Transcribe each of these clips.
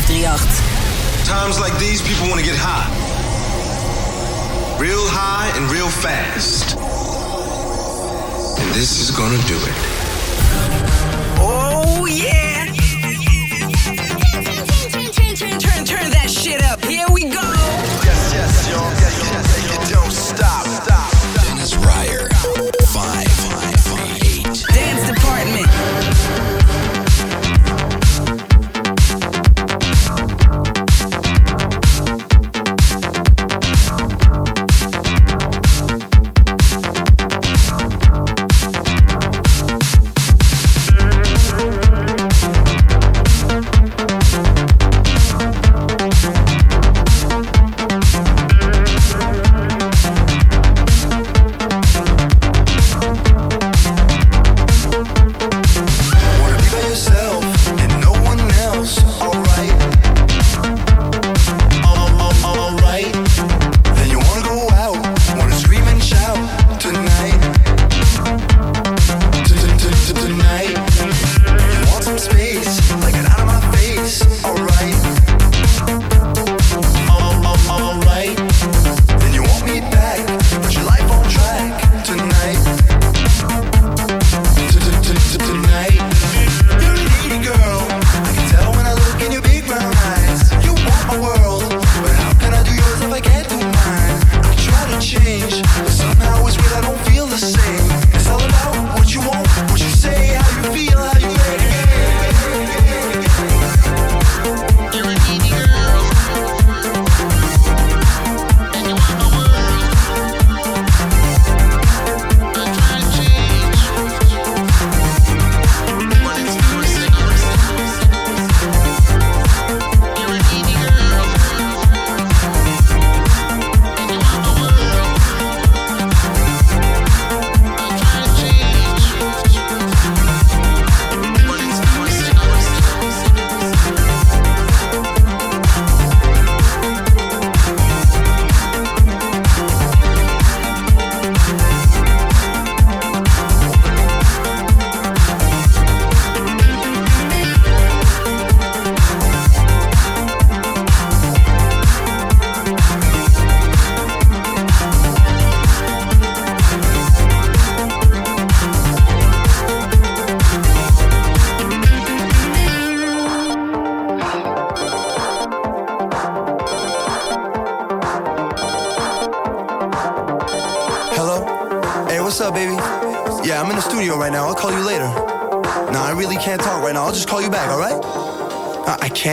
538. Times like these, people want to get high. Real high and real fast. And this is gonna do it. Oh, yeah! Turn, turn, turn, turn that shit up. Here we go.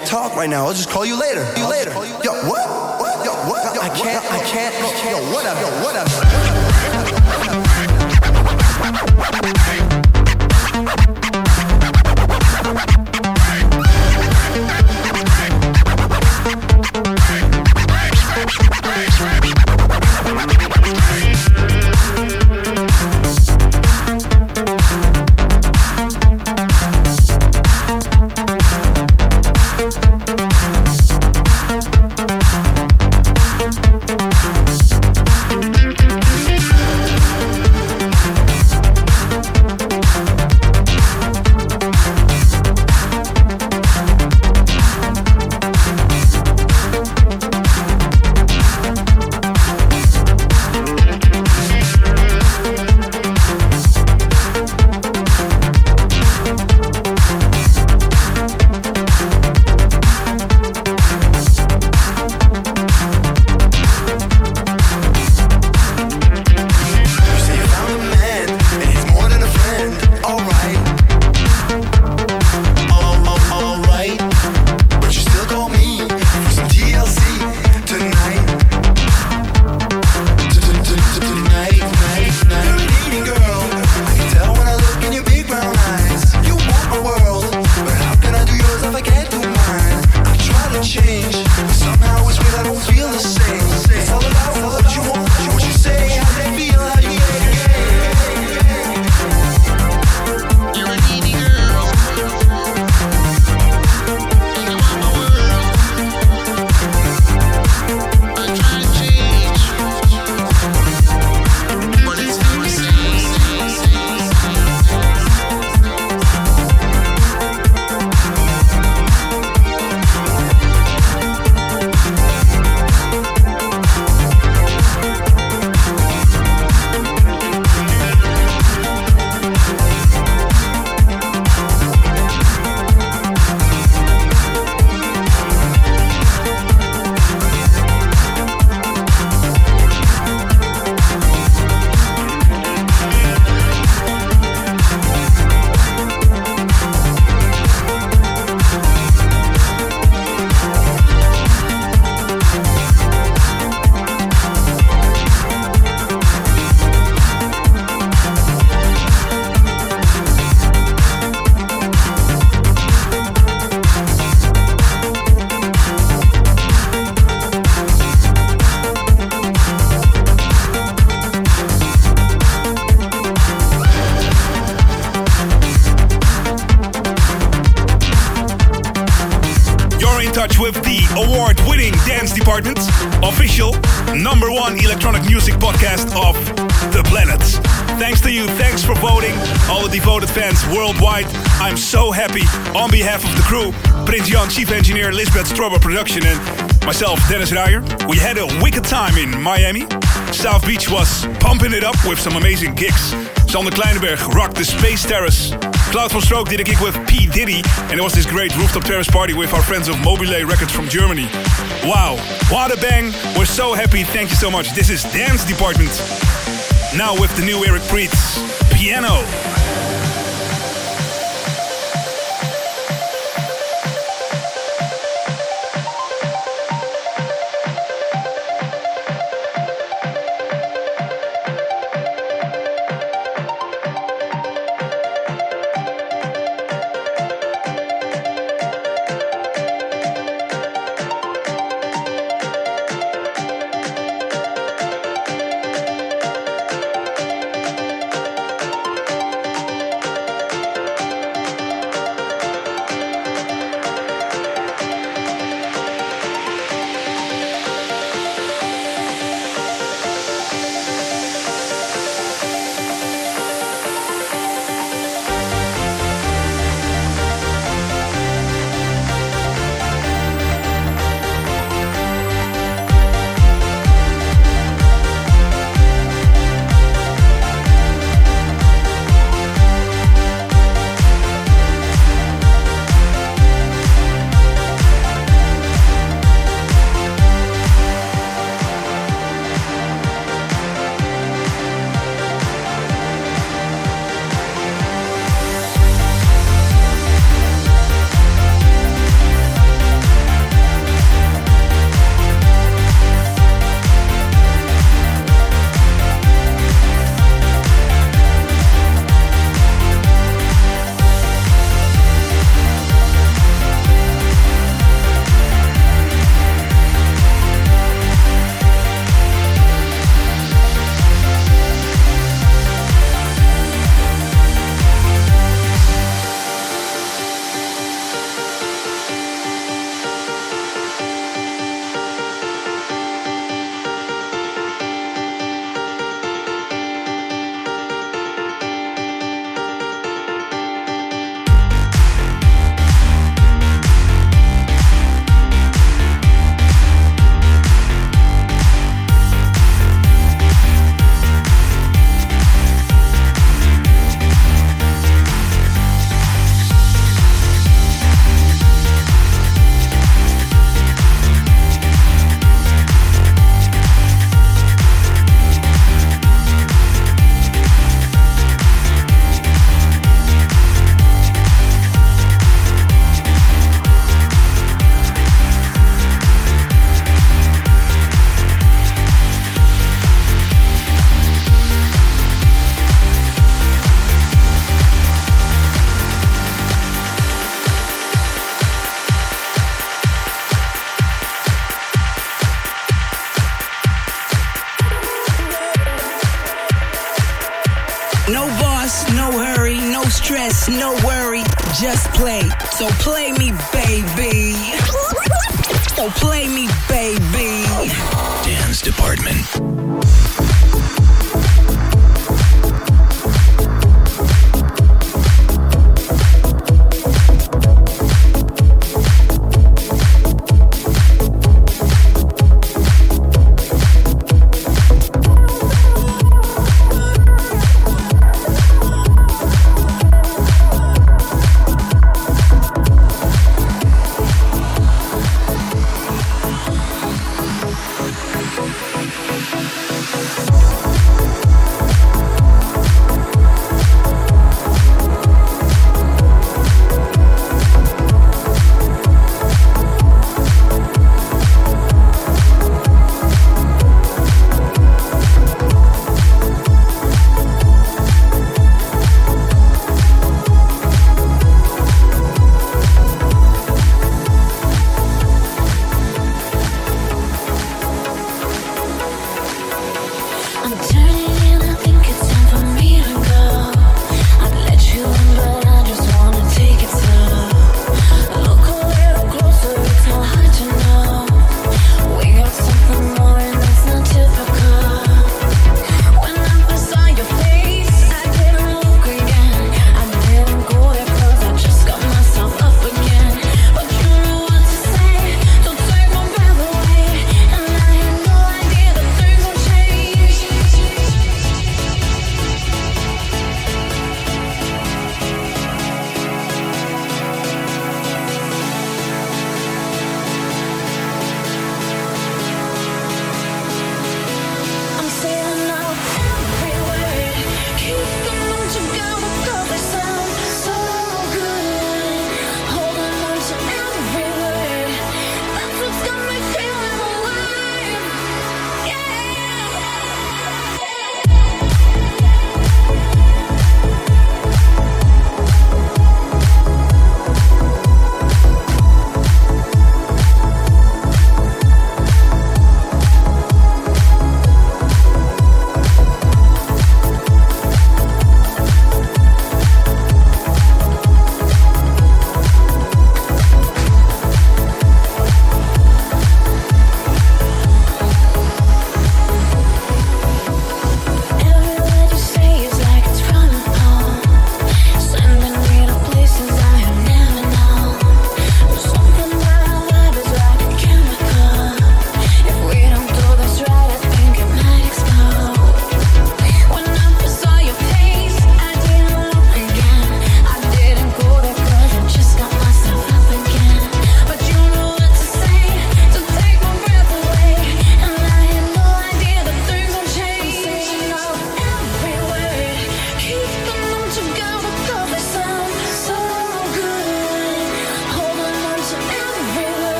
can't talk right now. I'll just call you later. I'll later. In touch with the award-winning Dance Department, official number one electronic music podcast of the planet. Thanks to you, thanks for voting, all the devoted fans worldwide. I'm so happy on behalf of the crew, Prince Jan, Chief Engineer, Lisbeth Strober Production, and myself, Dennis Ruyer. We had a wicked time in Miami. South Beach was pumping it up with some amazing gigs. Sander Kleinenberg rocked the Space Terrace. Claude VonStroke did a gig with P. Diddy, and it was this great rooftop terrace party with our friends of Mobilee Records from Germany. Wow, what a bang! We're so happy, thank you so much. This is Dance Department. Now with the new Eric Prydz, Piano.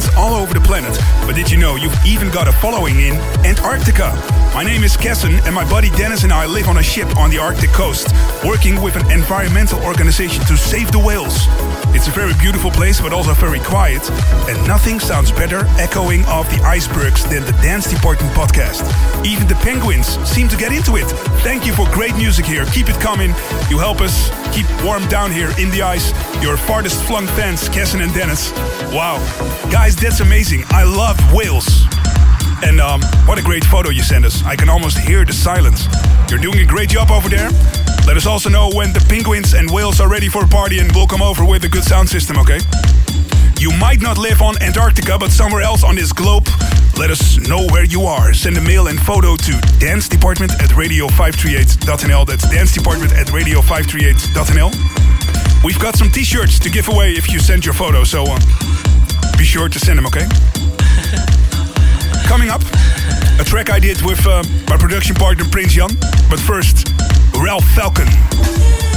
Fans all over the planet. But did you know you've even got a following in Antarctica? My name is Kessen, and my buddy Dennis and I live on a ship on the Arctic coast, working with an environmental organization to save the whales. It's a very beautiful place, but also very quiet, and nothing sounds better echoing off the icebergs than the Dance Department podcast. Even the penguins seem to get into it. Thank you for great music here. Keep it coming. You help us keep warm down here in the ice. Your farthest flung fans, Kessen and Dennis. Wow. Guys, that's amazing. I love whales. And um, what a great photo you sent us. I can almost hear the silence. You're doing a great job over there. Let us also know when the penguins and whales are ready for a party and we'll come over with a good sound system, okay? You might not live on Antarctica, but somewhere else on this globe. Let us know where you are. Send a mail and photo to dance department at radio538.nl. That's dance department at radio538.nl. We've got some t shirts to give away if you send your photo, so uh, be sure to send them, okay? Coming up, a track I did with uh, my production partner Prince Jan. But first, Ralph Falcon.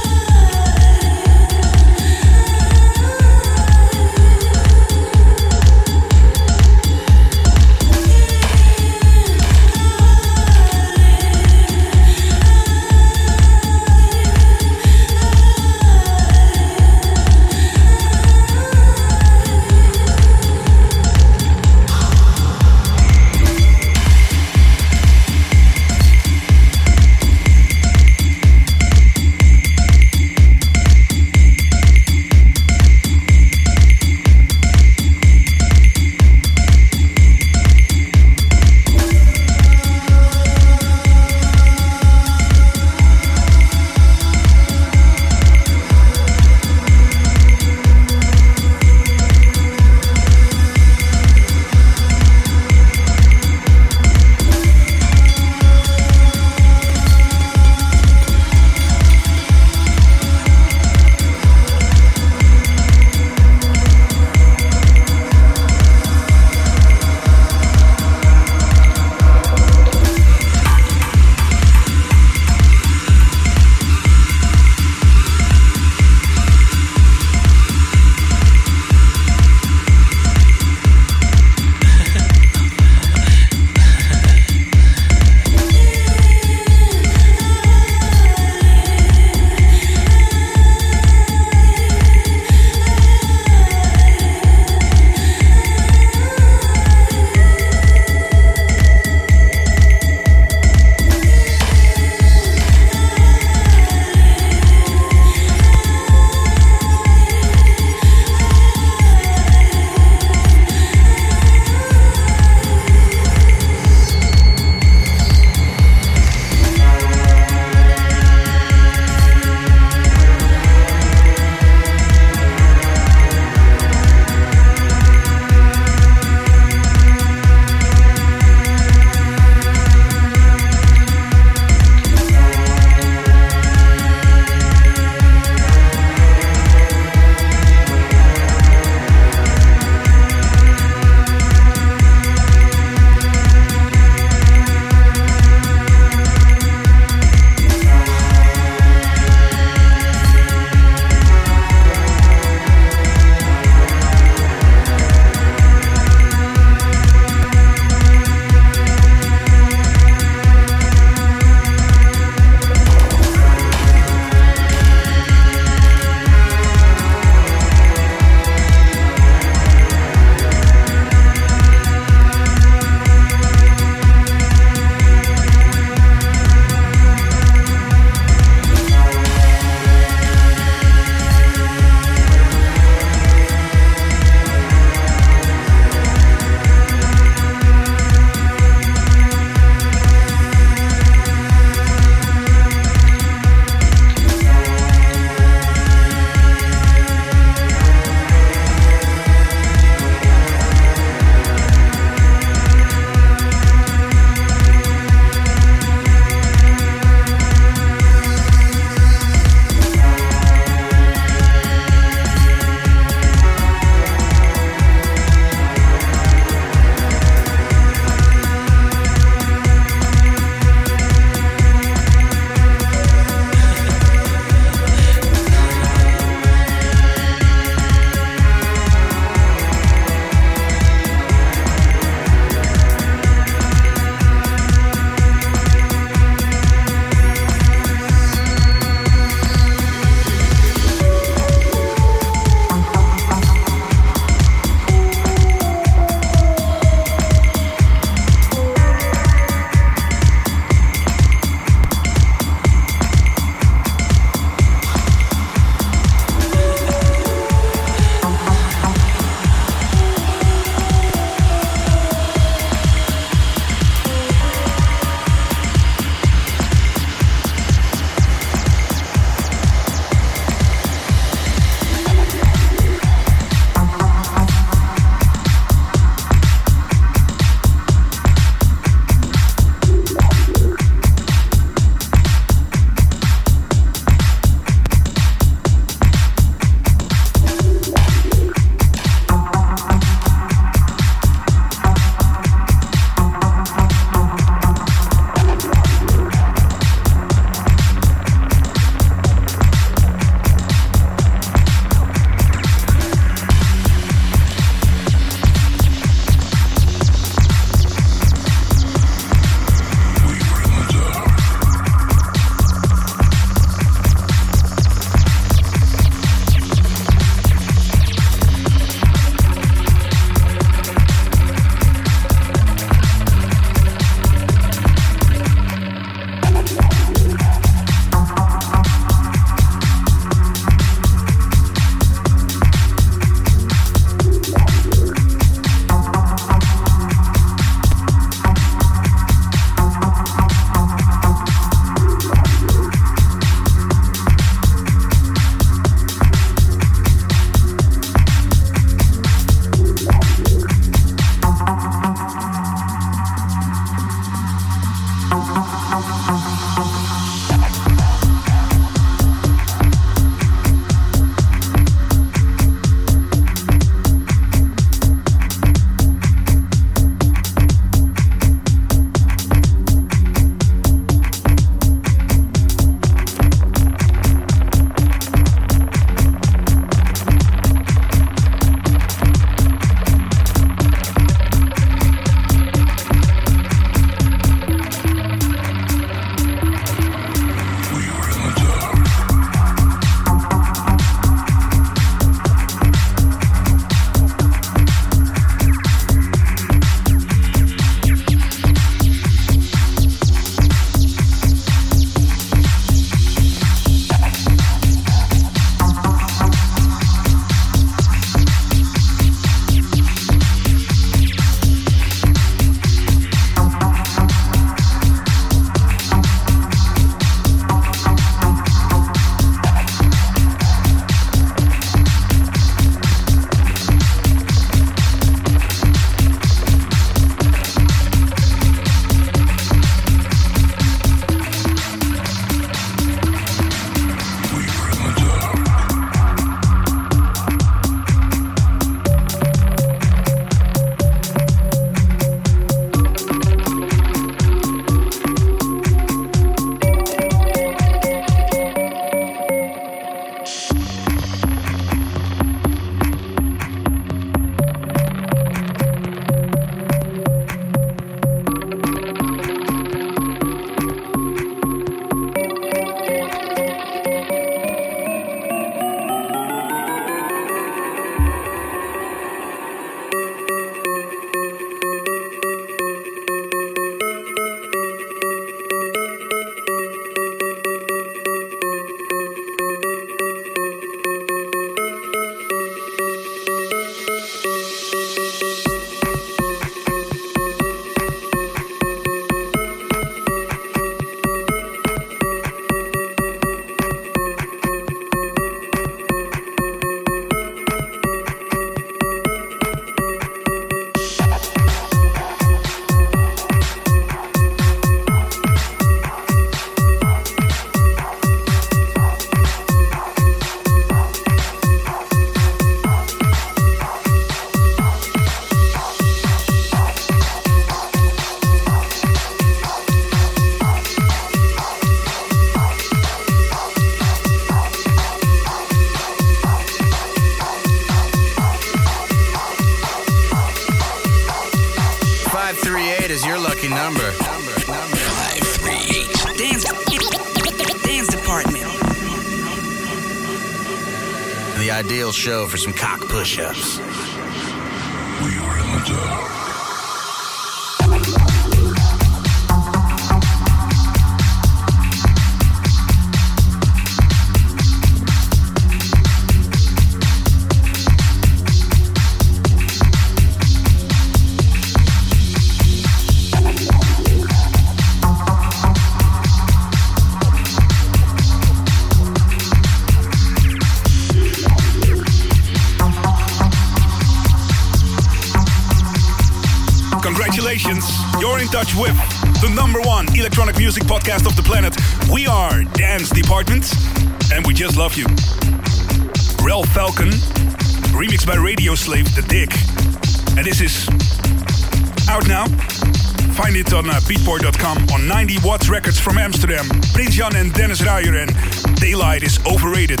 on uh, beatport.com on 90 Watts Records from Amsterdam. Prince Jan and Dennis Ruijer and Daylight is overrated.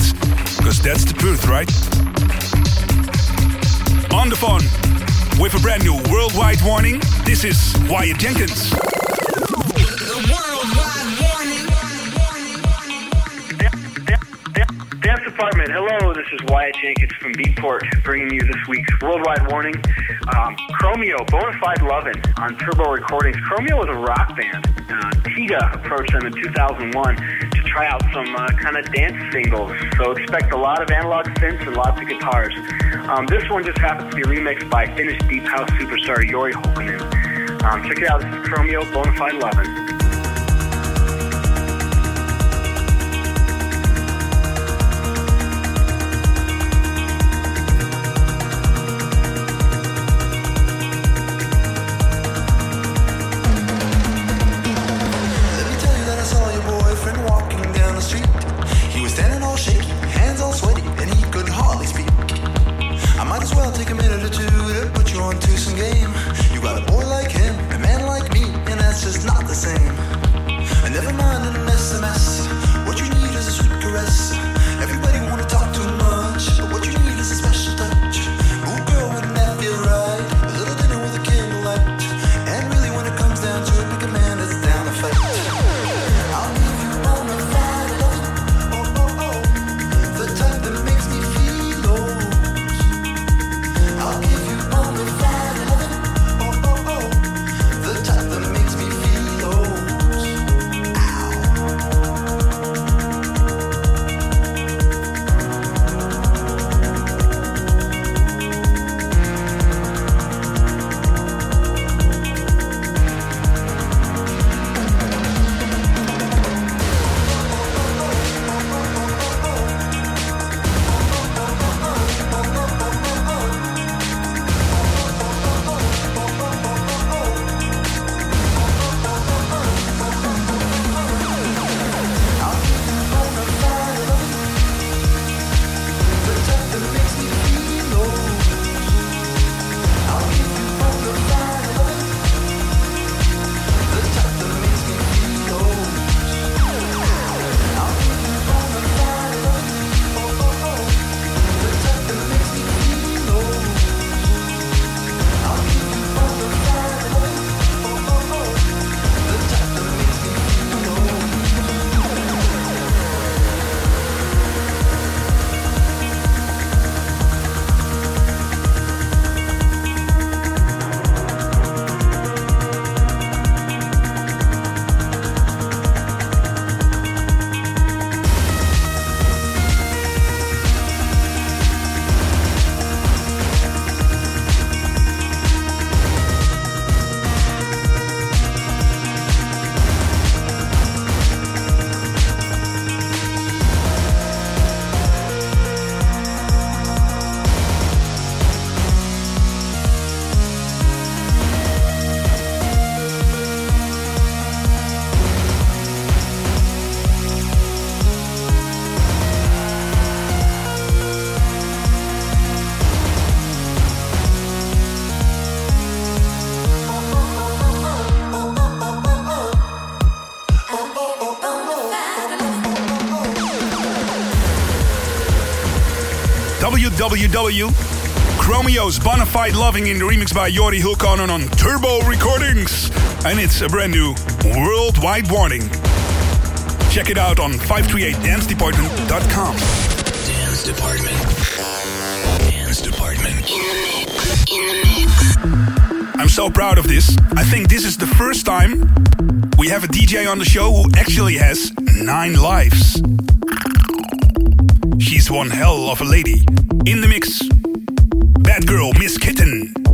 Because that's the truth, right? On the phone with a brand new worldwide warning, this is Wyatt Jenkins. Wyatt Jenkins from Beatport bringing you this week's Worldwide Warning. Um, Chromeo, Bonafide Lovin' on Turbo Recordings. Chromeo was a rock band. Uh, Tiga approached them in 2001 to try out some uh, kind of dance singles. So expect a lot of analog synths and lots of guitars. Um, this one just happens to be remixed by Finnish deep house superstar Jori Hulkkonen. Um, check it out. This is Chromeo, Bonafide Lovin'. WW. Chromeo's Bonafide Loving in the remix by Jori Hulkkonen on Turbo Recordings. And it's a brand new worldwide warning. Check it out on 538dancedepartment.com. Dance Department. Dance Department. In the mix. I'm so proud of this. I think this is the first time we have a DJ on the show who actually has nine lives. One hell of a lady. In the mix, Bad Girl Miss Kittin.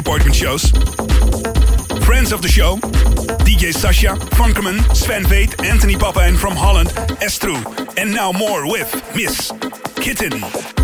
Department shows. Friends of the show DJ Sasha, Funkerman, Sven Väth, Anthony Pappa, and from Holland, Estroe. And now more with Miss Kittin.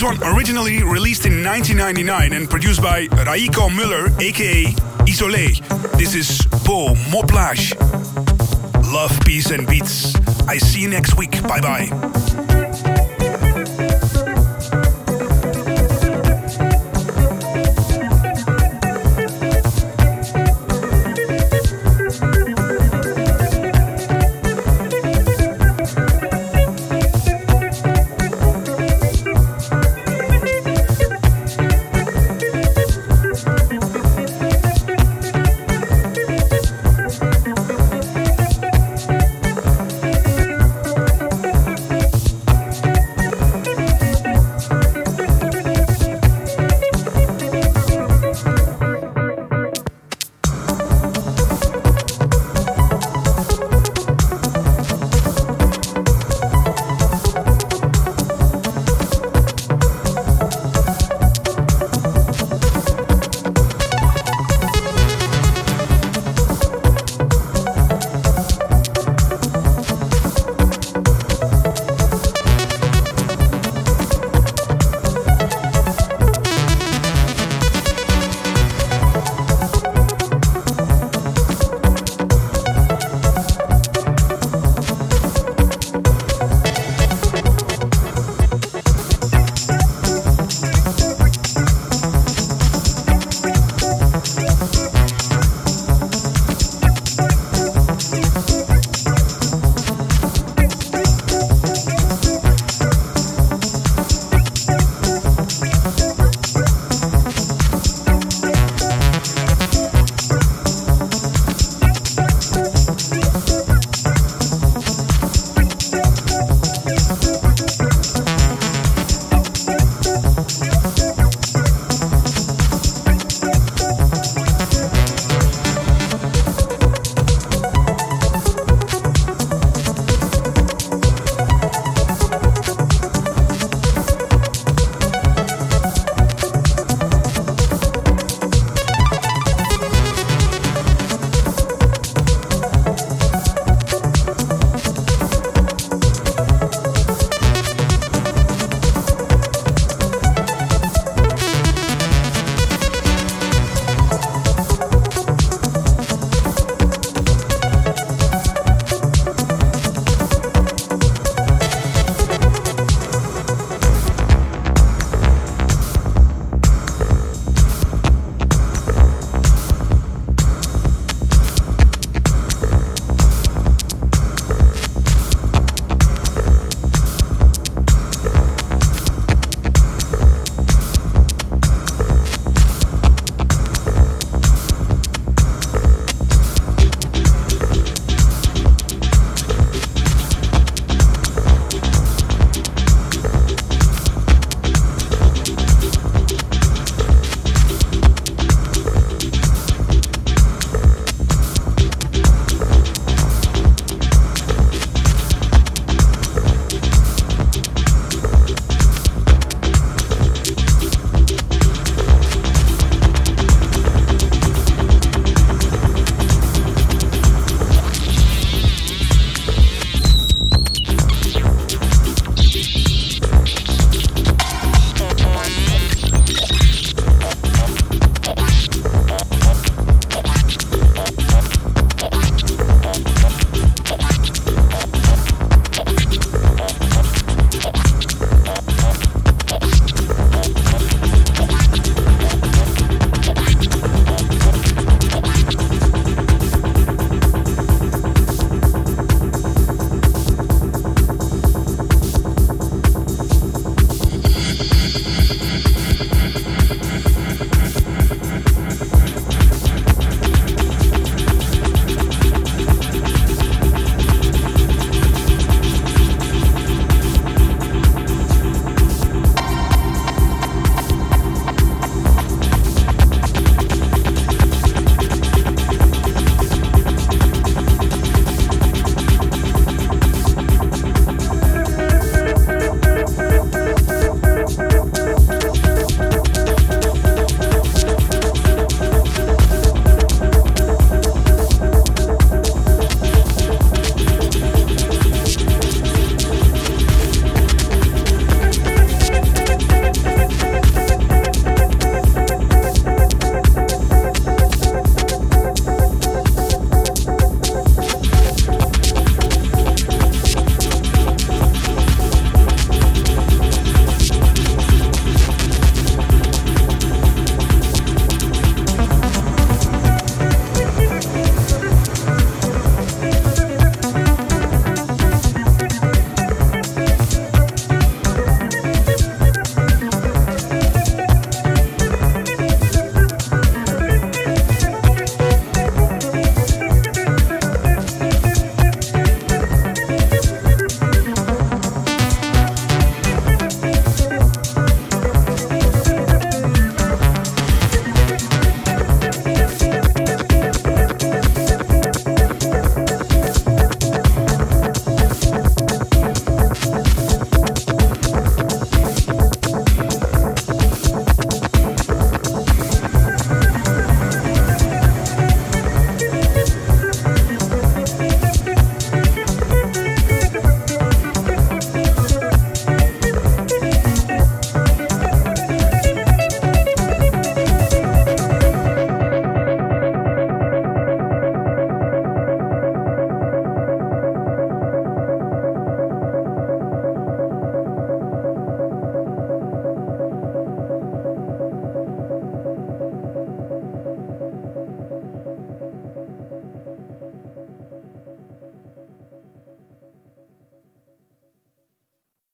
This one originally released in 1999 and produced by Rajko Müller, aka Isolée. This is Beau Mot Plage. Love, peace, and beats. I see you next week. Bye bye.